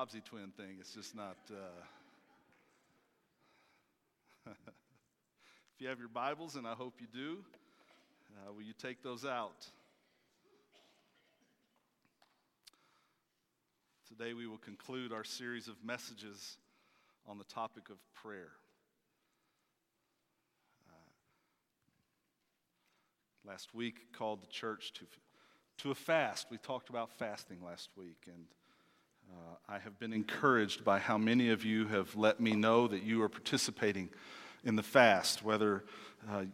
Hobbsy twin thing. It's just not. Uh... if you have your Bibles, and I hope you do, uh, will you take those out? Today we will conclude our series of messages on the topic of prayer. Uh, last week called the church to, to a fast. We talked about fasting last week, and uh, I have been encouraged by how many of you have let me know that you are participating in the fast, whether uh,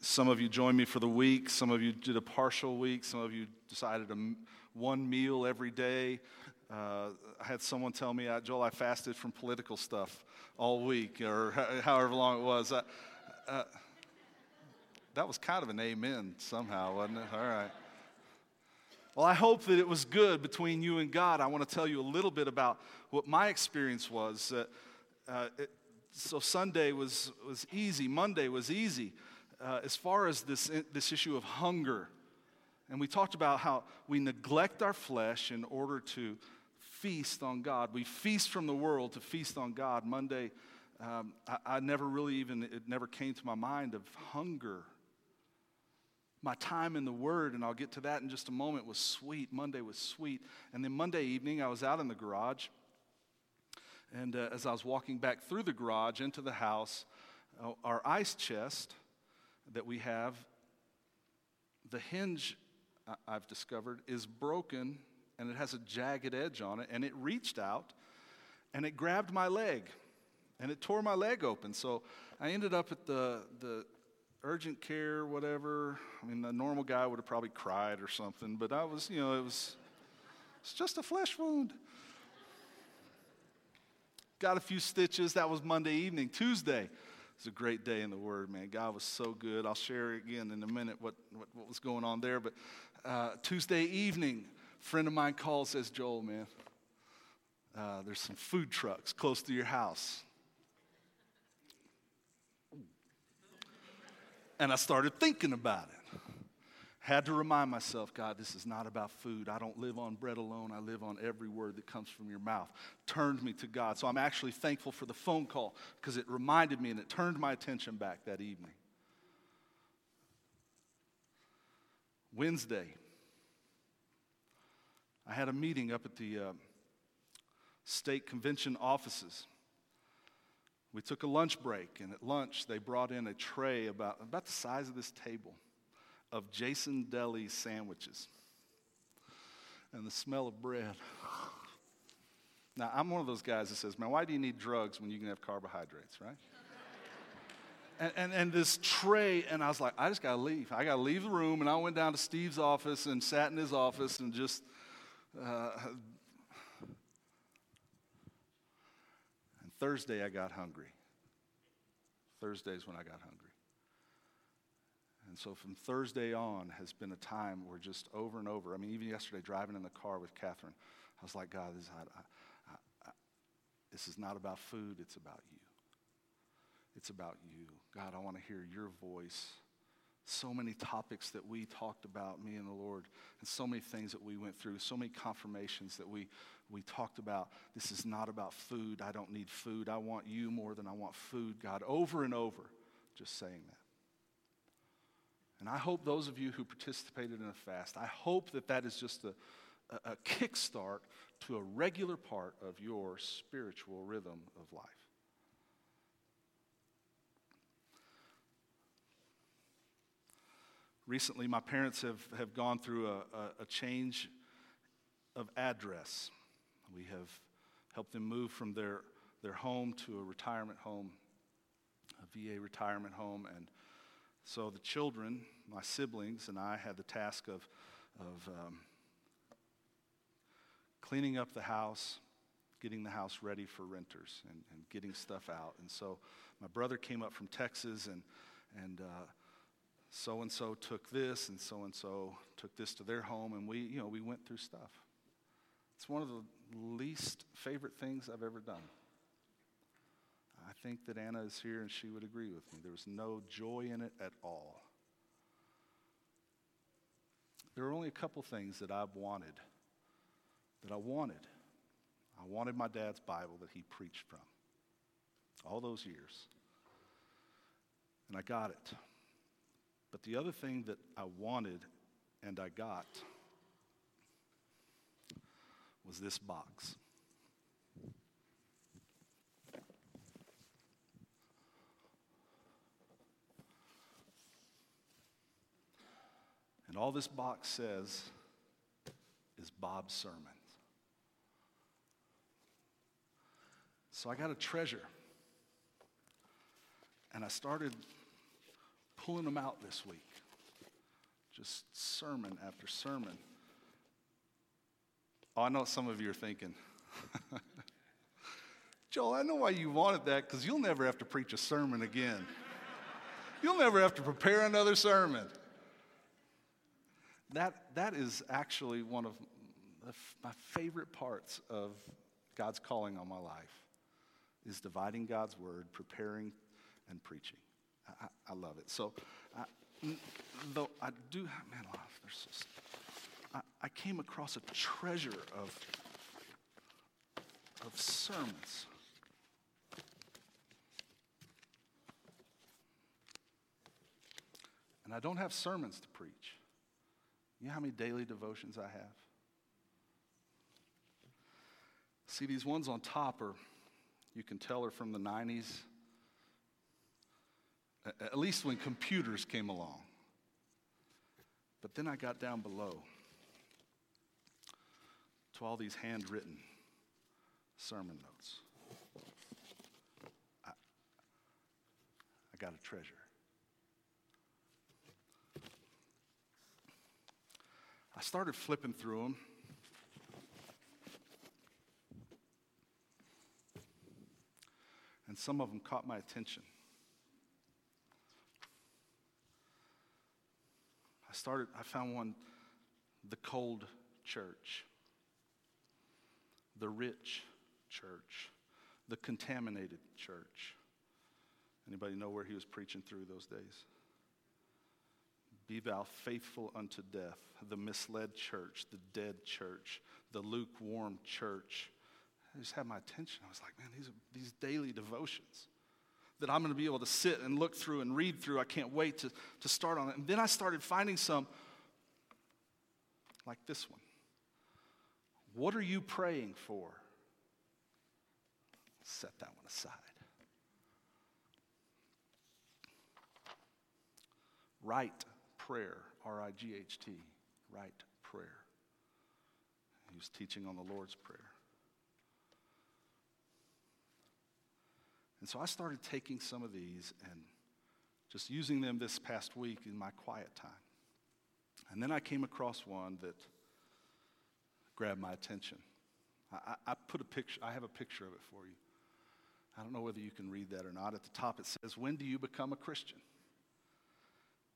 some of you joined me for the week, some of you did a partial week, some of you decided a, one meal every day. Uh, I had someone tell me, Joel, I fasted from political stuff all week, or however long it was. Uh, uh, that was kind of an amen somehow, wasn't it? All right. Well, I hope that it was good between you and God. I want to tell you a little bit about what my experience was. Uh, uh, it, so Sunday was, was easy, Monday was easy. Uh, as far as this, this issue of hunger, and we talked about how we neglect our flesh in order to feast on God. We feast from the world to feast on God. Monday, um, I, I never really even, it never came to my mind of hunger my time in the Word, and I'll get to that in just a moment, was sweet. Monday was sweet. And then Monday evening, I was out in the garage. And uh, as I was walking back through the garage into the house, uh, our ice chest that we have, the hinge I've discovered is broken and it has a jagged edge on it. And it reached out and it grabbed my leg and it tore my leg open. So I ended up at the, the urgent care, whatever. I mean, the normal guy would have probably cried or something, but I was, you know, it was it's just a flesh wound. Got a few stitches. That was Monday evening. Tuesday was a great day in the Word, man. God was so good. I'll share again in a minute what, what, what was going on there. But uh, Tuesday evening, friend of mine calls, says, Joel, man, uh, there's some food trucks close to your house. And I started thinking about it. Had to remind myself, God, this is not about food. I don't live on bread alone. I live on every word that comes from your mouth. Turned me to God. So I'm actually thankful for the phone call because it reminded me and it turned my attention back that evening. Wednesday, I had a meeting up at the uh, state convention offices. We took a lunch break, and at lunch, they brought in a tray about, about the size of this table of Jason Deli sandwiches and the smell of bread. Now, I'm one of those guys that says, man, why do you need drugs when you can have carbohydrates, right? and, and, and this tray, and I was like, I just got to leave. I got to leave the room. And I went down to Steve's office and sat in his office and just uh, Thursday, I got hungry. Thursday's when I got hungry. And so from Thursday on has been a time where just over and over, I mean, even yesterday, driving in the car with Catherine, I was like, God, this, I, I, I, this is not about food, it's about you. It's about you. God, I want to hear your voice so many topics that we talked about, me and the Lord, and so many things that we went through, so many confirmations that we, we talked about. This is not about food. I don't need food. I want you more than I want food, God, over and over, just saying that. And I hope those of you who participated in a fast, I hope that that is just a, a, a kickstart to a regular part of your spiritual rhythm of life. recently my parents have, have gone through a, a, a change of address. We have helped them move from their, their home to a retirement home, a VA retirement home. And so the children, my siblings, and I had the task of, of um, cleaning up the house, getting the house ready for renters, and, and getting stuff out. And so my brother came up from Texas and, and uh, so and so took this and so and so took this to their home and we you know we went through stuff it's one of the least favorite things i've ever done i think that anna is here and she would agree with me there was no joy in it at all there are only a couple things that i've wanted that i wanted I wanted my dad's Bible that he preached from all those years. And I got it. But the other thing that I wanted and I got was this box. And all this box says is Bob's sermons. So I got a treasure. And I started pulling them out this week. Just sermon after sermon. Oh, I know some of you are thinking. Joel, I know why you wanted that because you'll never have to preach a sermon again. you'll never have to prepare another sermon. That, that is actually one of my favorite parts of God's calling on my life is dividing God's word, preparing and preaching. I, I love it. So, I, though I do, have, man, oh, there's just, I, came across a treasure of, of sermons. And I don't have sermons to preach. You know how many daily devotions I have? See, these ones on top are, you can tell, are from the 90s at least when computers came along. But then I got down below to all these handwritten sermon notes. I, I got a treasure. I started flipping through them. And some of them caught my attention. I started, I found one, the cold church, the rich church, the contaminated church. Anybody know where he was preaching through those days? Be thou faithful unto death, the misled church, the dead church, the lukewarm church. I just had my attention. I was like, man, these are these daily devotions that I'm going to be able to sit and look through and read through. I can't wait to, to start on it. And then I started finding some like this one. What are you praying for? Set that one aside. Right prayer, R I G H T, right prayer. He was teaching on the Lord's Prayer. And so I started taking some of these and just using them this past week in my quiet time. And then I came across one that grabbed my attention. I, I, put a picture, I have a picture of it for you. I don't know whether you can read that or not. At the top it says, When do you become a Christian?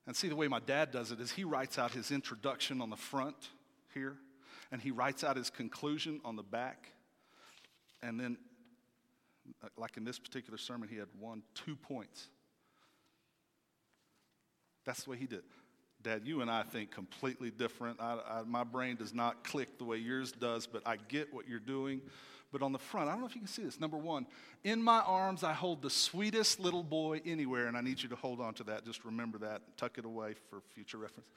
And see, the way my dad does it is he writes out his introduction on the front here, and he writes out his conclusion on the back. And then uh, like in this particular sermon, he had one, two points. That's the way he did. Dad, you and I think completely different. I, I, my brain does not click the way yours does, but I get what you're doing. But on the front, I don't know if you can see this. Number one, in my arms, I hold the sweetest little boy anywhere, and I need you to hold on to that. Just remember that, tuck it away for future reference.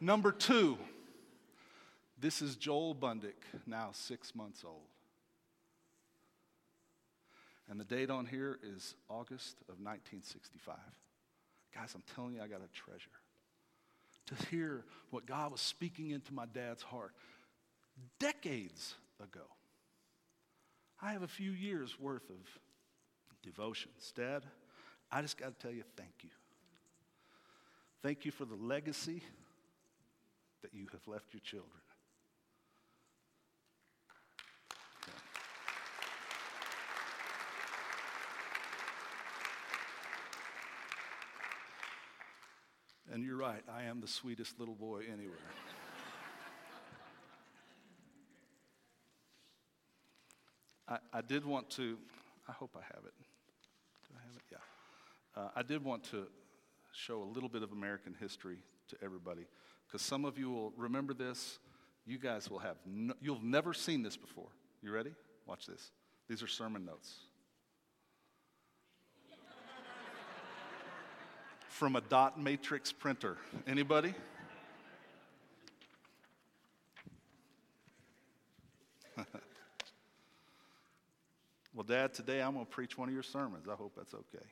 Number two, this is Joel Bundick, now six months old. And the date on here is August of 1965. Guys, I'm telling you, I got a treasure. To hear what God was speaking into my dad's heart decades ago. I have a few years worth of devotions. Dad, I just got to tell you thank you. Thank you for the legacy that you have left your children. And you're right, I am the sweetest little boy anywhere. I, I did want to, I hope I have it. Do I have it? Yeah. Uh, I did want to show a little bit of American history to everybody because some of you will remember this. You guys will have, no, you've never seen this before. You ready? Watch this. These are sermon notes. From a dot matrix printer. Anybody? well, Dad, today I'm going to preach one of your sermons. I hope that's okay.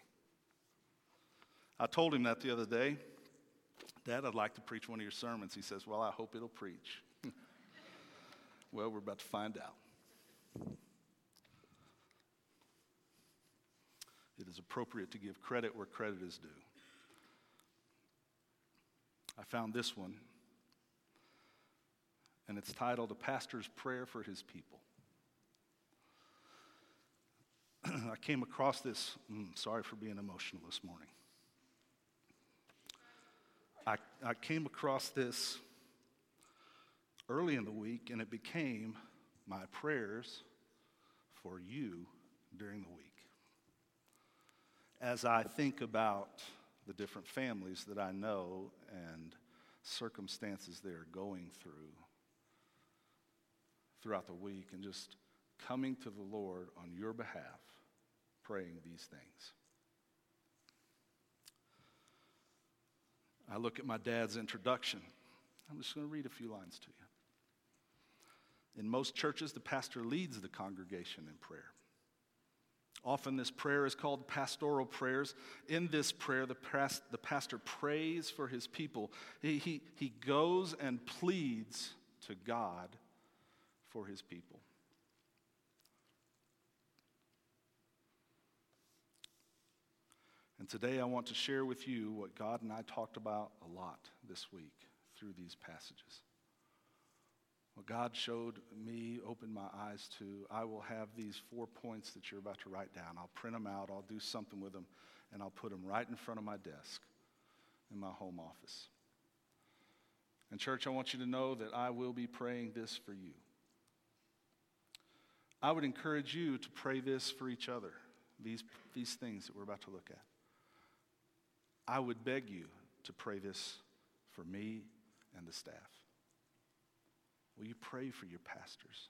I told him that the other day. Dad, I'd like to preach one of your sermons. He says, Well, I hope it'll preach. well, we're about to find out. It is appropriate to give credit where credit is due. I found this one, and it's titled A Pastor's Prayer for His People. I came across this, mm, sorry for being emotional this morning. I, I came across this early in the week, and it became my prayers for you during the week. As I think about the different families that I know and circumstances they're going through throughout the week, and just coming to the Lord on your behalf, praying these things. I look at my dad's introduction. I'm just going to read a few lines to you. In most churches, the pastor leads the congregation in prayer. Often, this prayer is called pastoral prayers. In this prayer, the, the pastor prays for his people. He, he, he goes and pleads to God for his people. And today I want to share with you what God and I talked about a lot this week through these passages. God showed me, opened my eyes to, I will have these four points that you're about to write down. I'll print them out, I'll do something with them, and I'll put them right in front of my desk in my home office. And, church, I want you to know that I will be praying this for you. I would encourage you to pray this for each other, these, these things that we're about to look at. I would beg you to pray this for me and the staff. Will you pray for your pastors?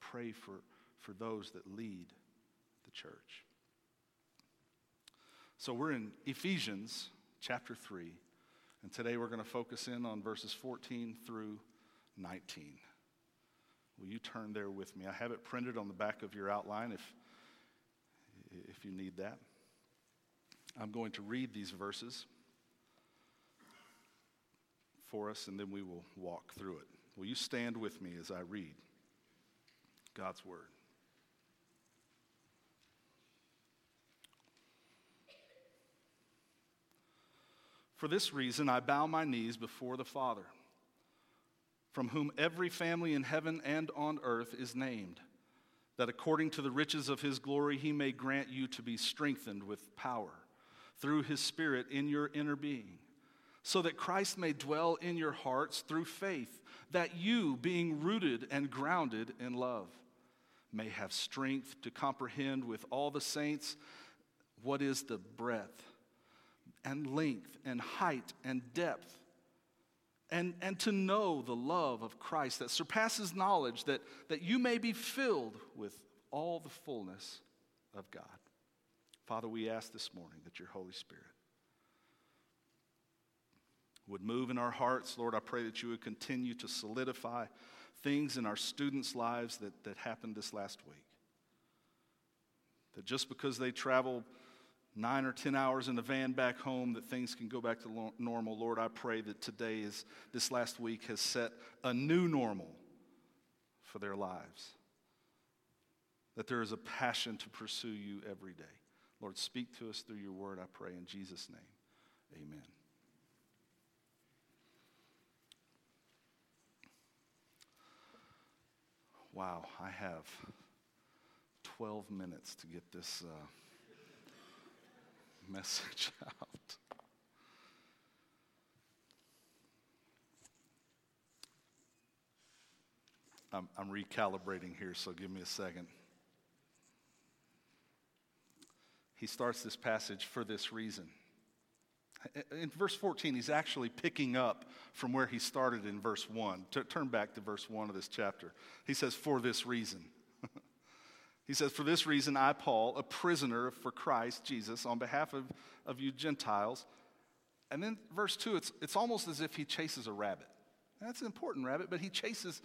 Pray for, for those that lead the church. So we're in Ephesians chapter 3, and today we're going to focus in on verses 14 through 19. Will you turn there with me? I have it printed on the back of your outline if, if you need that. I'm going to read these verses for us, and then we will walk through it. Will you stand with me as I read God's Word? For this reason, I bow my knees before the Father, from whom every family in heaven and on earth is named, that according to the riches of his glory, he may grant you to be strengthened with power through his Spirit in your inner being, so that Christ may dwell in your hearts through faith, that you, being rooted and grounded in love, may have strength to comprehend with all the saints what is the breadth and length and height and depth. And, and to know the love of Christ that surpasses knowledge, that, that you may be filled with all the fullness of God. Father, we ask this morning that your Holy Spirit would move in our hearts. Lord, I pray that you would continue to solidify things in our students' lives that, that happened this last week. That just because they travel nine or 10 hours in the van back home, that things can go back to normal. Lord, I pray that today is, this last week has set a new normal for their lives. That there is a passion to pursue you every day. Lord, speak to us through your word, I pray, in Jesus' name. Amen. Wow, I have 12 minutes to get this uh, message out. I'm, I'm recalibrating here, so give me a second. he starts this passage for this reason. In verse 14, he's actually picking up from where he started in verse 1. turn back to verse 1 of this chapter. He says, For this reason. He says, For this reason, I, Paul, a prisoner for Christ Jesus, on behalf of, of you Gentiles. And then verse 2, it's, it's almost as if he chases a rabbit. That's an important rabbit, but he chases,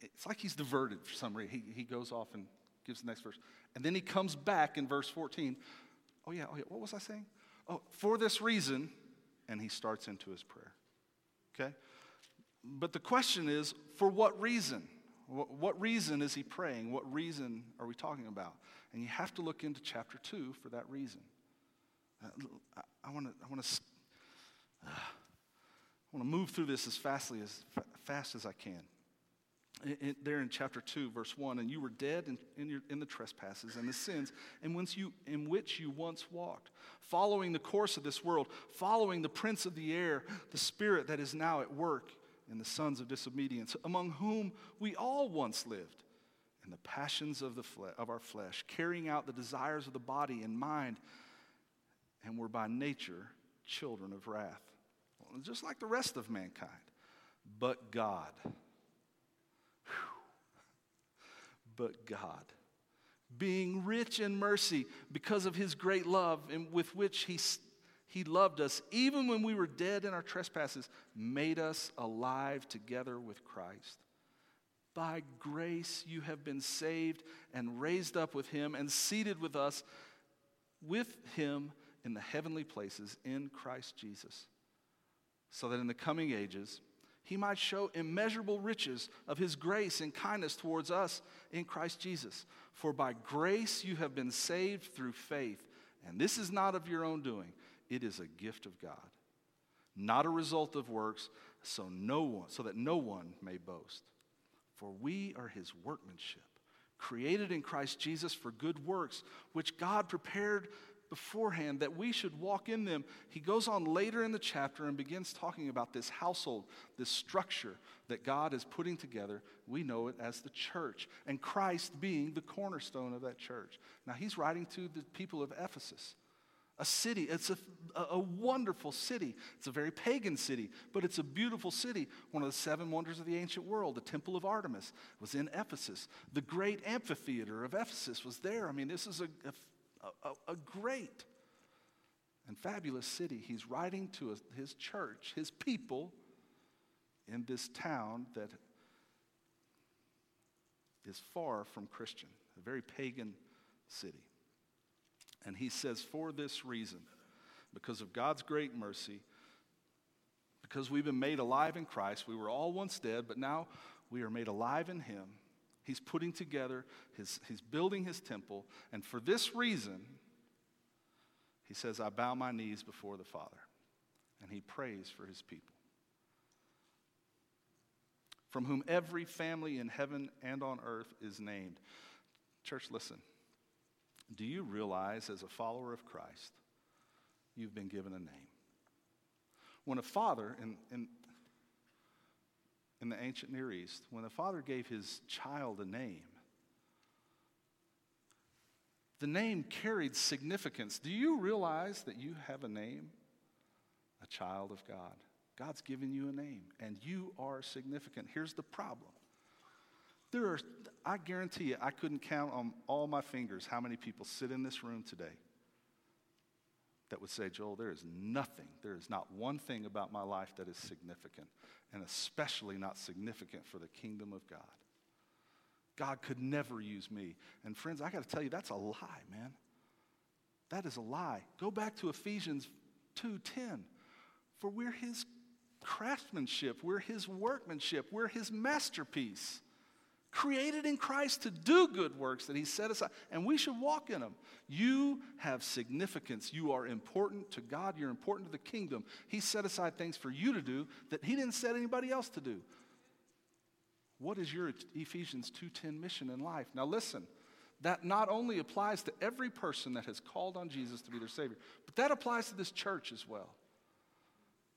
it's like he's diverted for some reason. He, he goes off and gives the next verse. And then he comes back in verse 14. Oh, yeah, oh, yeah, what was I saying? Oh, for this reason, and he starts into his prayer. Okay? But the question is, for what reason? What reason is he praying? What reason are we talking about? And you have to look into chapter 2 for that reason. Uh, I want to I want to I want to move through this as fastly as fast as I can. There in chapter 2 verse 1 and you were dead in, in, your, in the trespasses and the sins in which, you, in which you once walked following the course of this world following the prince of the air the spirit that is now at work in the sons of disobedience, among whom we all once lived in the passions of, the fle- of our flesh, carrying out the desires of the body and mind, and were by nature children of wrath, just like the rest of mankind. But God, but God, being rich in mercy because of his great love and with which he he loved us even when we were dead in our trespasses, made us alive together with Christ. By grace you have been saved and raised up with him and seated with us with him in the heavenly places in Christ Jesus, so that in the coming ages he might show immeasurable riches of his grace and kindness towards us in Christ Jesus. For by grace you have been saved through faith, and this is not of your own doing. It is a gift of God, not a result of works, so no one, so that no one may boast. For we are his workmanship, created in Christ Jesus for good works, which God prepared beforehand that we should walk in them. He goes on later in the chapter and begins talking about this household, this structure that God is putting together. We know it as the church, and Christ being the cornerstone of that church. Now, he's writing to the people of Ephesus a city. It's a, a wonderful city. It's a very pagan city, but it's a beautiful city. One of the seven wonders of the ancient world, the Temple of Artemis, was in Ephesus. The great amphitheater of Ephesus was there. I mean, this is a, a, a great and fabulous city. He's writing to his church, his people, in this town that is far from Christian, a very pagan city. And he says, For this reason, because of God's great mercy, because we've been made alive in Christ, we were all once dead, but now we are made alive in him. He's putting together, his, he's building his temple. And for this reason, he says, I bow my knees before the Father. And he prays for his people. From whom every family in heaven and on earth is named. Church, listen. Do you realize, as a follower of Christ, you've been given a name? When a father in, in, in the ancient Near East, when a father gave his child a name, the name carried significance. Do you realize that you have a name? A child of God. God's given you a name, and you are significant. Here's the problem there are, I guarantee you, I couldn't count on all my fingers how many people sit in this room today that would say, Joel, there is nothing, there is not one thing about my life that is significant, and especially not significant for the kingdom of God. God could never use me. And friends, I got to tell you, that's a lie, man. That is a lie. Go back to Ephesians 2:10. For we're his craftsmanship, we're his workmanship, we're his masterpiece created in Christ to do good works that He set aside, and we should walk in them. You have significance. You are important to God. You're important to the kingdom. He set aside things for you to do that He didn't set anybody else to do. What is your Ephesians 2:10 mission in life? Now listen, that not only applies to every person that has called on Jesus to be their Savior, but that applies to this church as well.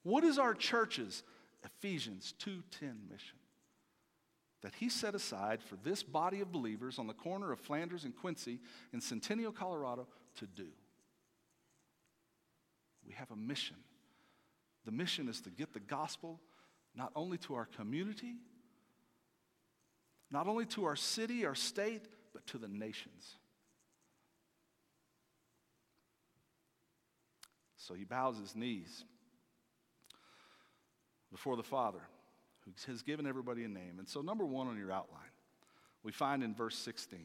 What is our church's Ephesians 2:10 mission? That he set aside for this body of believers on the corner of Flanders and Quincy in Centennial, Colorado to do. We have a mission. The mission is to get the gospel not only to our community, not only to our city, our state, but to the nations. So he bows his knees before the Father, who has given everybody a name. And so, number one on your outline, we find in verse 16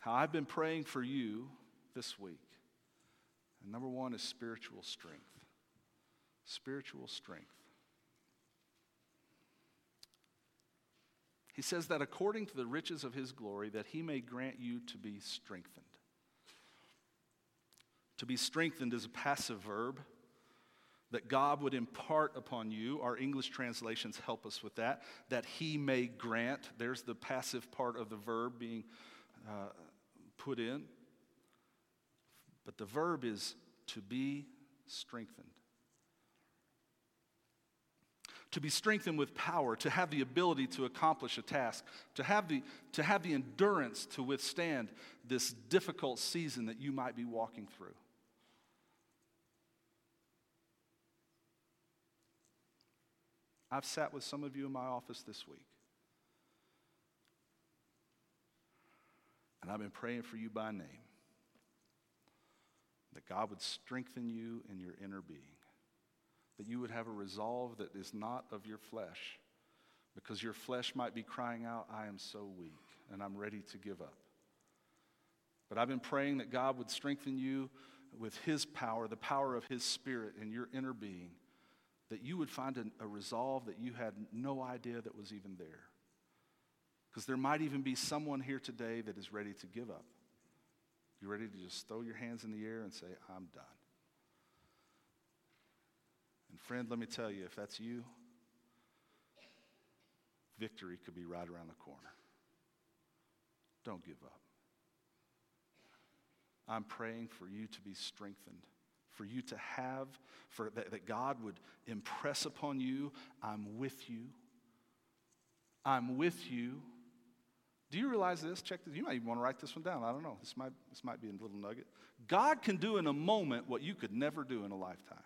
how I've been praying for you this week. And number one is spiritual strength. Spiritual strength. He says that according to the riches of his glory, that he may grant you to be strengthened. To be strengthened is a passive verb that God would impart upon you. Our English translations help us with that. That He may grant. There's the passive part of the verb being uh, put in. But the verb is to be strengthened to be strengthened with power, to have the ability to accomplish a task, to have the, to have the endurance to withstand this difficult season that you might be walking through. I've sat with some of you in my office this week. And I've been praying for you by name that God would strengthen you in your inner being that you would have a resolve that is not of your flesh, because your flesh might be crying out, I am so weak and I'm ready to give up. But I've been praying that God would strengthen you with His power, the power of His Spirit in your inner being, that you would find a, a resolve that you had no idea that was even there. Because there might even be someone here today that is ready to give up. You're ready to just throw your hands in the air and say, I'm done. And friend, let me tell you, if that's you, victory could be right around the corner. Don't give up. I'm praying for you to be strengthened, for you to have, for that, that God would impress upon you, I'm with you. I'm with you. Do you realize this? Check this. You might even want to write this one down. I don't know. This might, this might be a little nugget. God can do in a moment what you could never do in a lifetime.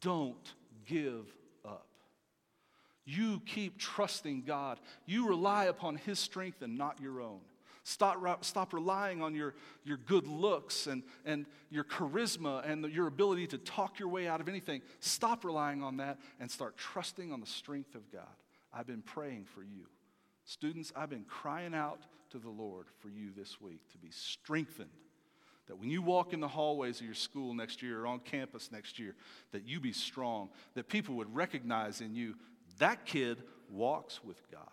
Don't give up. You keep trusting God. You rely upon His strength and not your own. Stop, stop relying on your, your good looks and, and your charisma and the, your ability to talk your way out of anything. Stop relying on that and start trusting on the strength of God. I've been praying for you. Students, I've been crying out to the Lord for you this week to be strengthened that when you walk in the hallways of your school next year or on campus next year, that you be strong, that people would recognize in you that kid walks with God.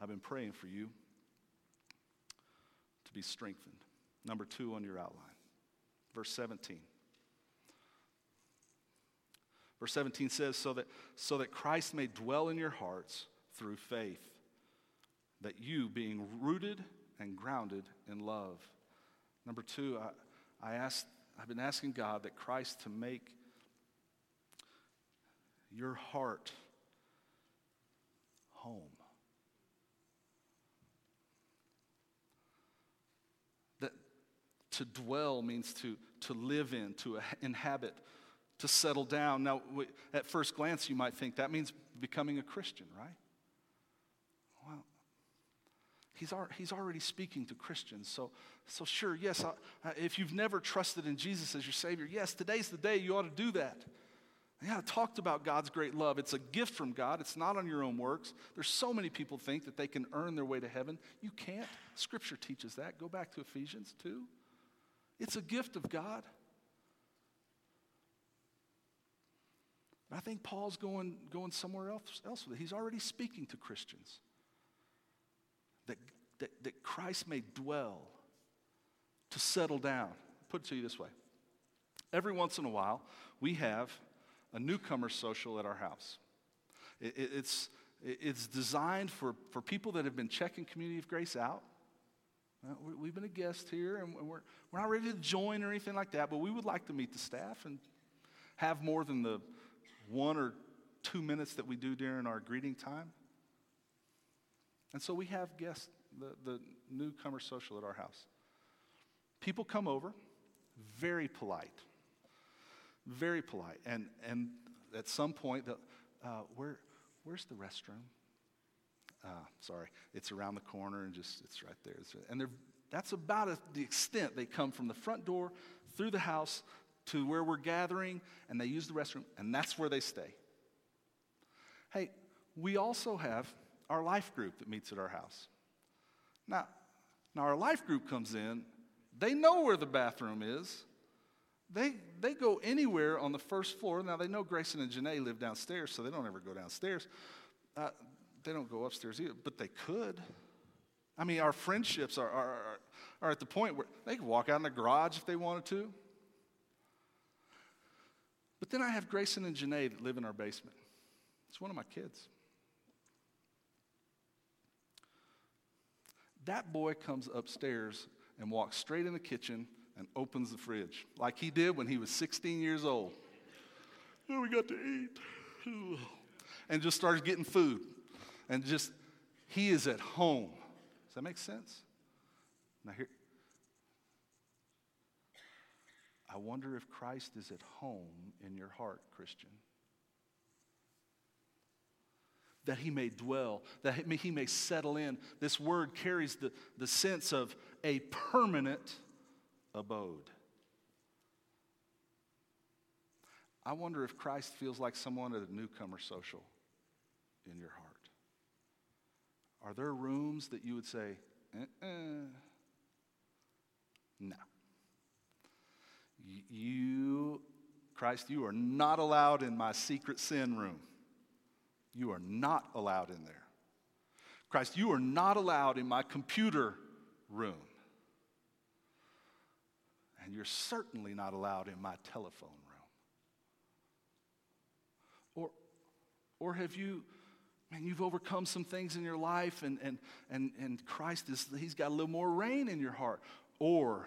I've been praying for you to be strengthened. Number two on your outline, verse 17. Verse 17 says, so that, so that Christ may dwell in your hearts through faith that you, being rooted and grounded in love. Number two, I, I asked, I've been asking God that Christ to make your heart home. That to dwell means to, to live in, to inhabit, to settle down. Now, at first glance, you might think that means becoming a Christian, right? Well, He's, he's already speaking to Christians. So, so sure, yes, I, if you've never trusted in Jesus as your Savior, yes, today's the day you ought to do that. Yeah, I talked about God's great love. It's a gift from God. It's not on your own works. There's so many people think that they can earn their way to heaven. You can't. Scripture teaches that. Go back to Ephesians 2. It's a gift of God. But I think Paul's going, going somewhere else, else with it. He's already speaking to Christians that, that, that Christ may dwell, to settle down. Put it to you this way every once in a while, we have a newcomer social at our house. It, it, it's, it, it's designed for, for people that have been checking Community of Grace out. Uh, we've been a guest here, and we're, we're not ready to join or anything like that, but we would like to meet the staff and have more than the one or two minutes that we do during our greeting time. And so we have guests, the, the newcomer social at our house. People come over, very polite, very polite. And, and at some point, uh, where, where's the restroom? Uh, sorry, it's around the corner and just, it's right there. It's, and they're, that's about a, the extent they come from the front door through the house to where we're gathering, and they use the restroom, and that's where they stay. Hey, we also have our life group that meets at our house. Now, now our life group comes in, they know where the bathroom is. They, they go anywhere on the first floor. Now, they know Grayson and Janae live downstairs, so they don't ever go downstairs. Uh, they don't go upstairs either, but they could. I mean, our friendships are, are, are at the point where they could walk out in the garage if they wanted to. But then I have Grayson and Janae that live in our basement. It's one of my kids. That boy comes upstairs and walks straight in the kitchen and opens the fridge, like he did when he was 16 years old. Oh, we got to eat. And just starts getting food. And just, he is at home. Does that make sense? Now, here, I wonder if Christ is at home in your heart, Christian. That he may dwell, that he may settle in. This word carries the, the sense of a permanent abode. I wonder if Christ feels like someone at a newcomer social in your heart. Are there rooms that you would say, uh-uh. no? You, Christ, you are not allowed in my secret sin room. You are not allowed in there. Christ, you are not allowed in my computer room. And you're certainly not allowed in my telephone room. Or, or have you, man, you've overcome some things in your life and, and, and, and Christ is, he's got a little more rain in your heart. Or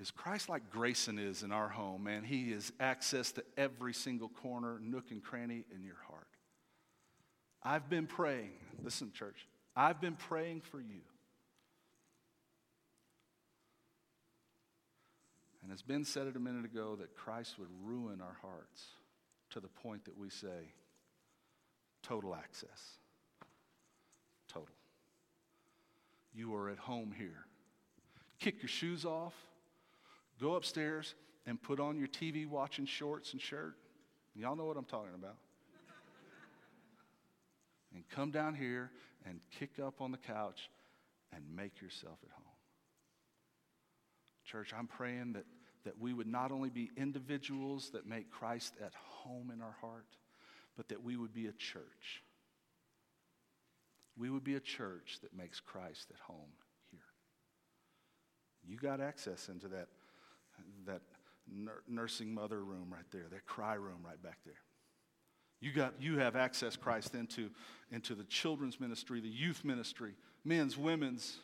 is Christ like Grayson is in our home, man? He has access to every single corner, nook, and cranny in your heart. I've been praying, listen, church, I've been praying for you. And as Ben said it a minute ago, that Christ would ruin our hearts to the point that we say, total access. Total. You are at home here. Kick your shoes off Go upstairs and put on your TV watching shorts and shirt. Y'all know what I'm talking about. and come down here and kick up on the couch and make yourself at home. Church, I'm praying that, that we would not only be individuals that make Christ at home in our heart, but that we would be a church. We would be a church that makes Christ at home here. You got access into that that nursing mother room right there, that cry room right back there. You, got, you have access, Christ, into, into the children's ministry, the youth ministry, men's, women's.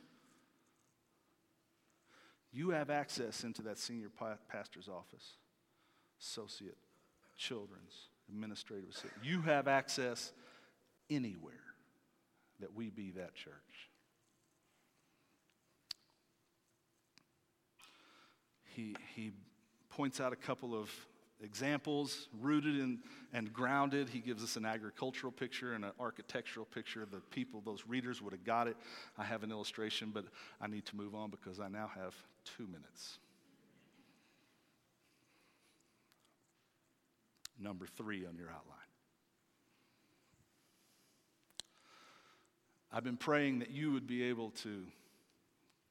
You have access into that senior pastor's office, associate, children's, administrative assistant. You have access anywhere that we be that church. he, he points out a couple of examples, rooted in, and grounded. He gives us an agricultural picture and an architectural picture. The people, those readers would have got it. I have an illustration, but I need to move on because I now have two minutes. Number three on your outline. I've been praying that you would be able to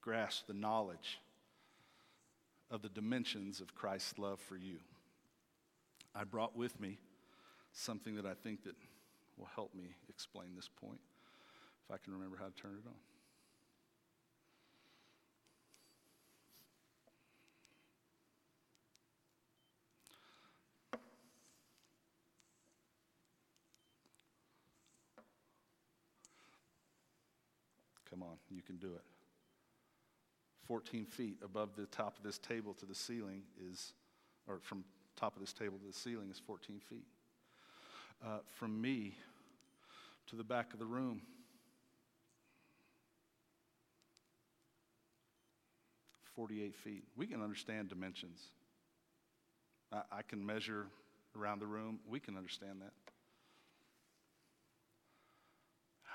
grasp the knowledge of the dimensions of Christ's love for you. I brought with me something that I think that will help me explain this point, if I can remember how to turn it on. Come on, you can do it. 14 feet above the top of this table to the ceiling is, or from top of this table to the ceiling is 14 feet. Uh, from me to the back of the room, 48 feet. We can understand dimensions. I, I can measure around the room. We can understand that.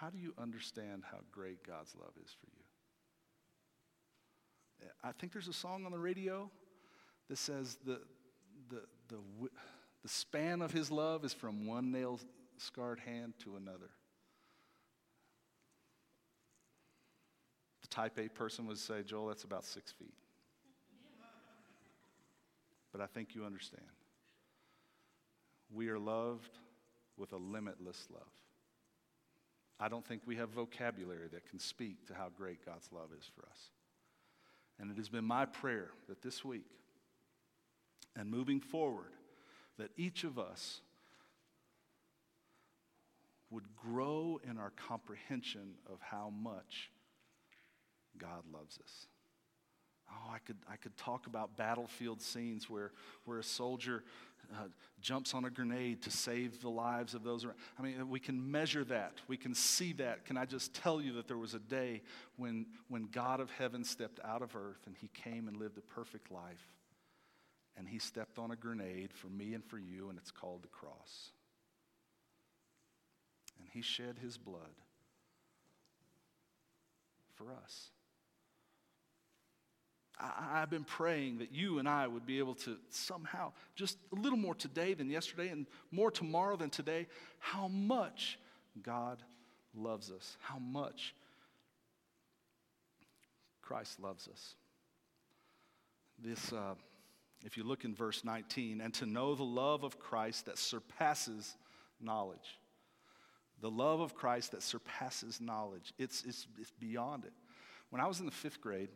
How do you understand how great God's love is for you? I think there's a song on the radio that says the, the, the, the span of his love is from one nail scarred hand to another. The type A person would say, Joel, that's about six feet. But I think you understand. We are loved with a limitless love. I don't think we have vocabulary that can speak to how great God's love is for us. And it has been my prayer that this week and moving forward, that each of us would grow in our comprehension of how much God loves us. Oh, I could, I could talk about battlefield scenes where, where a soldier uh, jumps on a grenade to save the lives of those around. I mean, we can measure that. We can see that. Can I just tell you that there was a day when, when God of heaven stepped out of earth and he came and lived a perfect life. And he stepped on a grenade for me and for you, and it's called the cross. And he shed his blood for us. I, have been praying that you and I would be able to somehow, just a little more today than yesterday and more tomorrow than today, how much God loves us, how much Christ loves us. This, uh, if you look in verse 19, and to know the love of Christ that surpasses knowledge. The love of Christ that surpasses knowledge. It's, it's, it's beyond it. When I was in the fifth grade,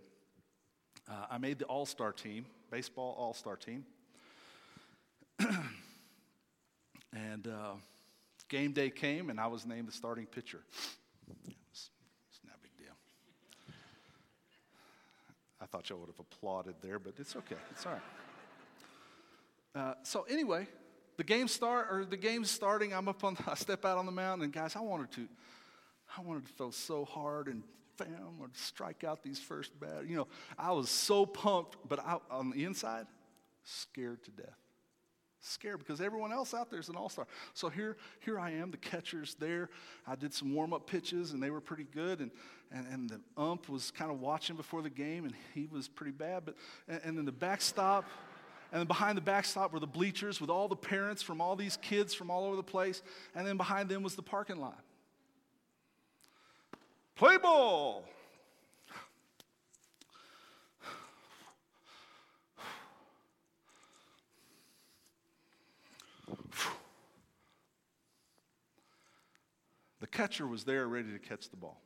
uh, I made the all star team, baseball all star team. and uh, game day came, and I was named the starting pitcher. It's, not a big deal. I thought y'all would have applauded there, but it's okay. It's all right. Uh, so anyway, the game start or the game's starting. I'm up on. I step out on the mound, and guys, I wanted to, I wanted to throw so hard and bam, or strike out these first bat. You know, I was so pumped, but I, on the inside, scared to death. Scared because everyone else out there is an all star. So here, here I am, the catcher's there. I did some warm up pitches and they were pretty good. And, and, and the ump was kind of watching before the game and he was pretty bad. But, and, and then the backstop, and then behind the backstop were the bleachers with all the parents from all these kids from all over the place. And then behind them was the parking lot. Play ball. The catcher was there ready to catch the ball.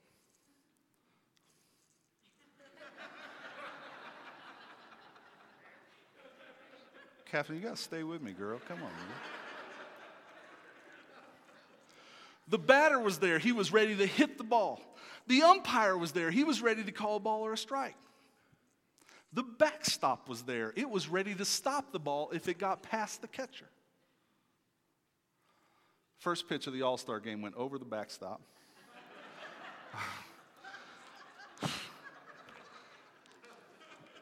Catherine, you got to stay with me, girl. Come on. Man. The batter was there. He was ready to hit the ball. The umpire was there. He was ready to call a ball or a strike. The backstop was there. It was ready to stop the ball if it got past the catcher. First pitch of the All Star game went over the backstop.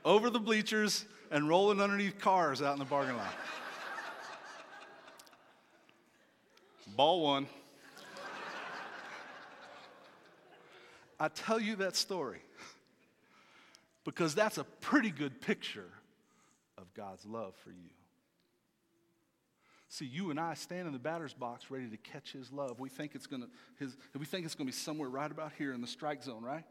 over the bleachers and rolling underneath cars out in the parking lot. Ball one. I tell you that story because that's a pretty good picture of God's love for you. See, you and I stand in the batter's box ready to catch his love. We think it's gonna his we think it's gonna be somewhere right about here in the strike zone, right?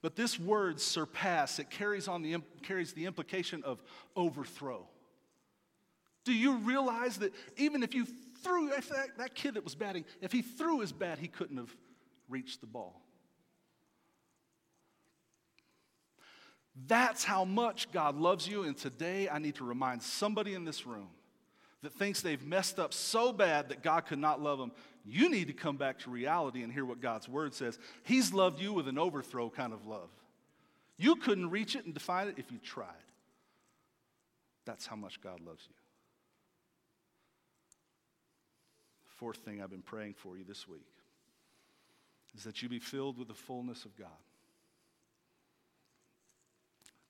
But this word surpass, it carries on the carries the implication of overthrow. Do you realize that even if you threw if that, that kid that was batting, if he threw his bat, he couldn't have reached the ball? That's how much God loves you. And today I need to remind somebody in this room that thinks they've messed up so bad that God could not love them. You need to come back to reality and hear what God's word says. He's loved you with an overthrow kind of love. You couldn't reach it and define it if you tried. That's how much God loves you. Fourth thing I've been praying for you this week is that you be filled with the fullness of God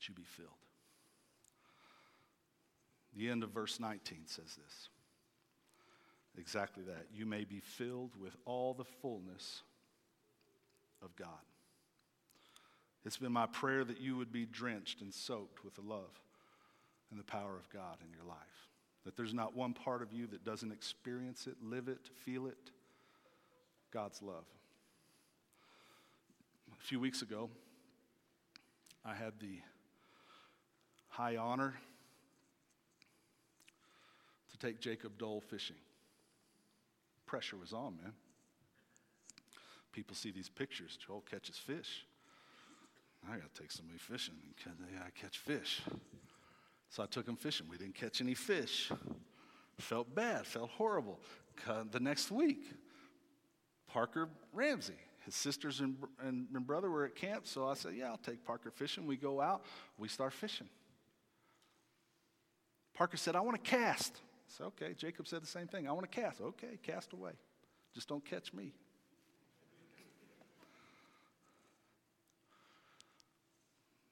that you be filled. The end of verse 19 says this exactly that. You may be filled with all the fullness of God. It's been my prayer that you would be drenched and soaked with the love and the power of God in your life. That there's not one part of you that doesn't experience it, live it, feel it. God's love. A few weeks ago, I had the high honor to take Jacob Dole fishing. Pressure was on, man. People see these pictures. Joel catches fish. I got to take somebody fishing. I catch fish. So I took him fishing. We didn't catch any fish. Felt bad, felt horrible. The next week, Parker Ramsey, his sisters and, and, and, brother were at camp, so I said, Yeah, I'll take Parker fishing. We go out, we start fishing. Parker said, I want to cast. I said, Okay. Jacob said the same thing. I want to cast. Okay, cast away. Just don't catch me.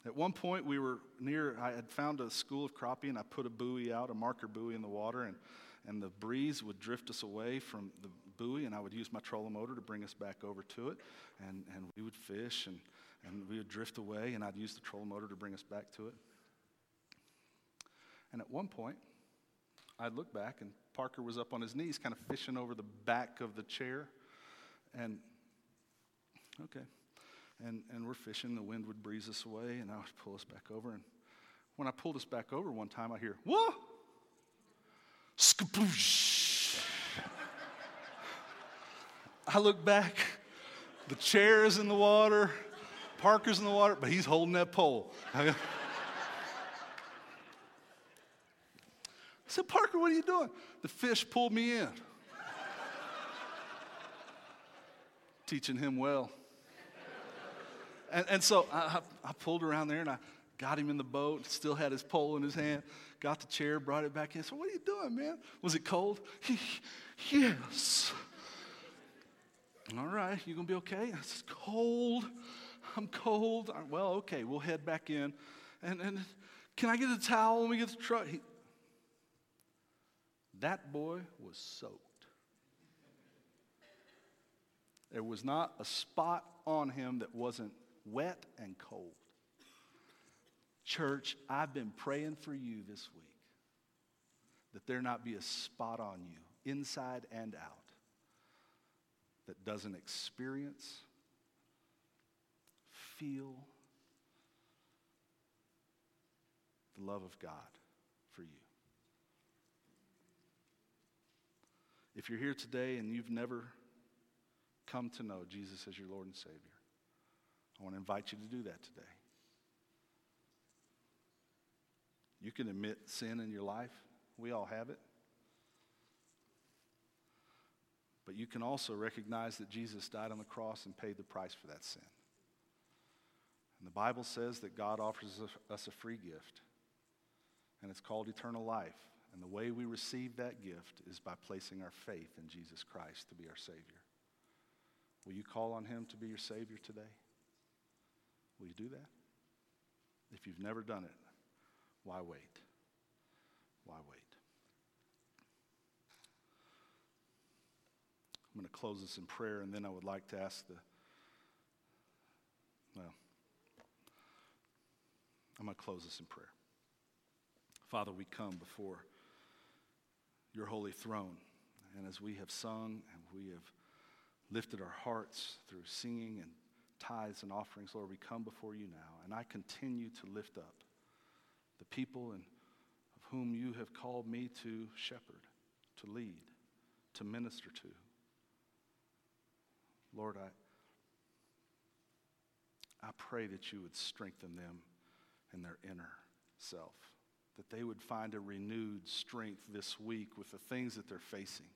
At one point, we were near, I had found a school of crappie and I put a buoy out, a marker buoy in the water, and, and the breeze would drift us away from the buoy, and I would use my trolling motor to bring us back over to it. And, and we would fish and, and we would drift away, and I'd use the trolling motor to bring us back to it. And at one point, I'd look back, and Parker was up on his knees, kind of fishing over the back of the chair. And, okay, and, and we're fishing. The wind would breeze us away, and I would pull us back over. And when I pulled us back over one time, I hear, whoa! Skapoosh! I look back, the chair is in the water, Parker's in the water, but he's holding that pole. said, Parker, what are you doing? The fish pulled me in. Teaching him well. And, and so I, I pulled around there and I got him in the boat, still had his pole in his hand, got the chair, brought it back in. So, what are you doing, man? Was it cold? yes. All right, you gonna be okay? It's cold. I'm cold. Well, okay, we'll head back in. And, and can I get a towel when we get the truck? He, that boy was soaked. There was not a spot on him that wasn't wet and cold. Church, I've been praying for you this week that there not be a spot on you, inside and out, that doesn't experience, feel the love of God for you. If you're here today and you've never come to know Jesus as your Lord and Savior, I want to invite you to do that today. You can admit sin in your life. We all have it. But you can also recognize that Jesus died on the cross and paid the price for that sin. And the Bible says that God offers us a free gift, and it's called eternal life. And the way we receive that gift is by placing our faith in Jesus Christ to be our Savior. Will you call on Him to be your Savior today? Will you do that? If you've never done it, why wait? Why wait? I'm going to close this in prayer, and then I would like to ask the, well, I'm going to close this in prayer. Father, we come before your holy throne, and as we have sung and we have lifted our hearts through singing and tithes and offerings, Lord, we come before you now, and I continue to lift up the people and of whom you have called me to shepherd, to lead, to minister to. Lord, I, I pray that you would strengthen them in their inner self, that they would find a renewed strength this week with the things that they're facing,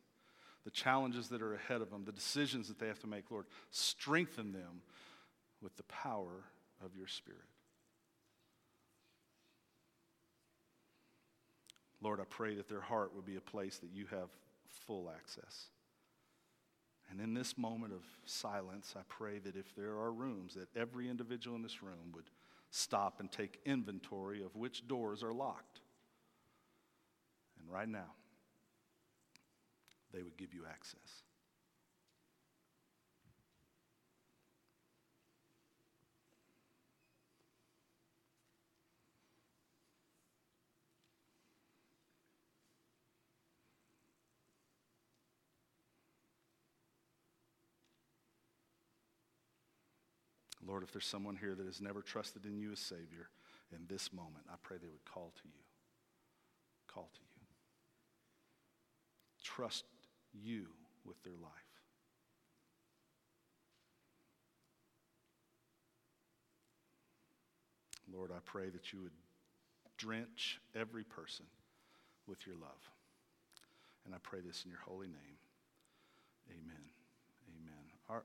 the challenges that are ahead of them, the decisions that they have to make. Lord, strengthen them with the power of your Spirit. Lord, I pray that their heart would be a place that you have full access. And in this moment of silence, I pray that if there are rooms, that every individual in this room would stop and take inventory of which doors are locked. And right now, they would give you access. Lord, if there's someone here that has never trusted in you as Savior, in this moment, I pray they would call to you. Call to you. Trust you with their life. Lord, I pray that you would drench every person with your love. And I pray this in your holy name. Amen. Amen. Our,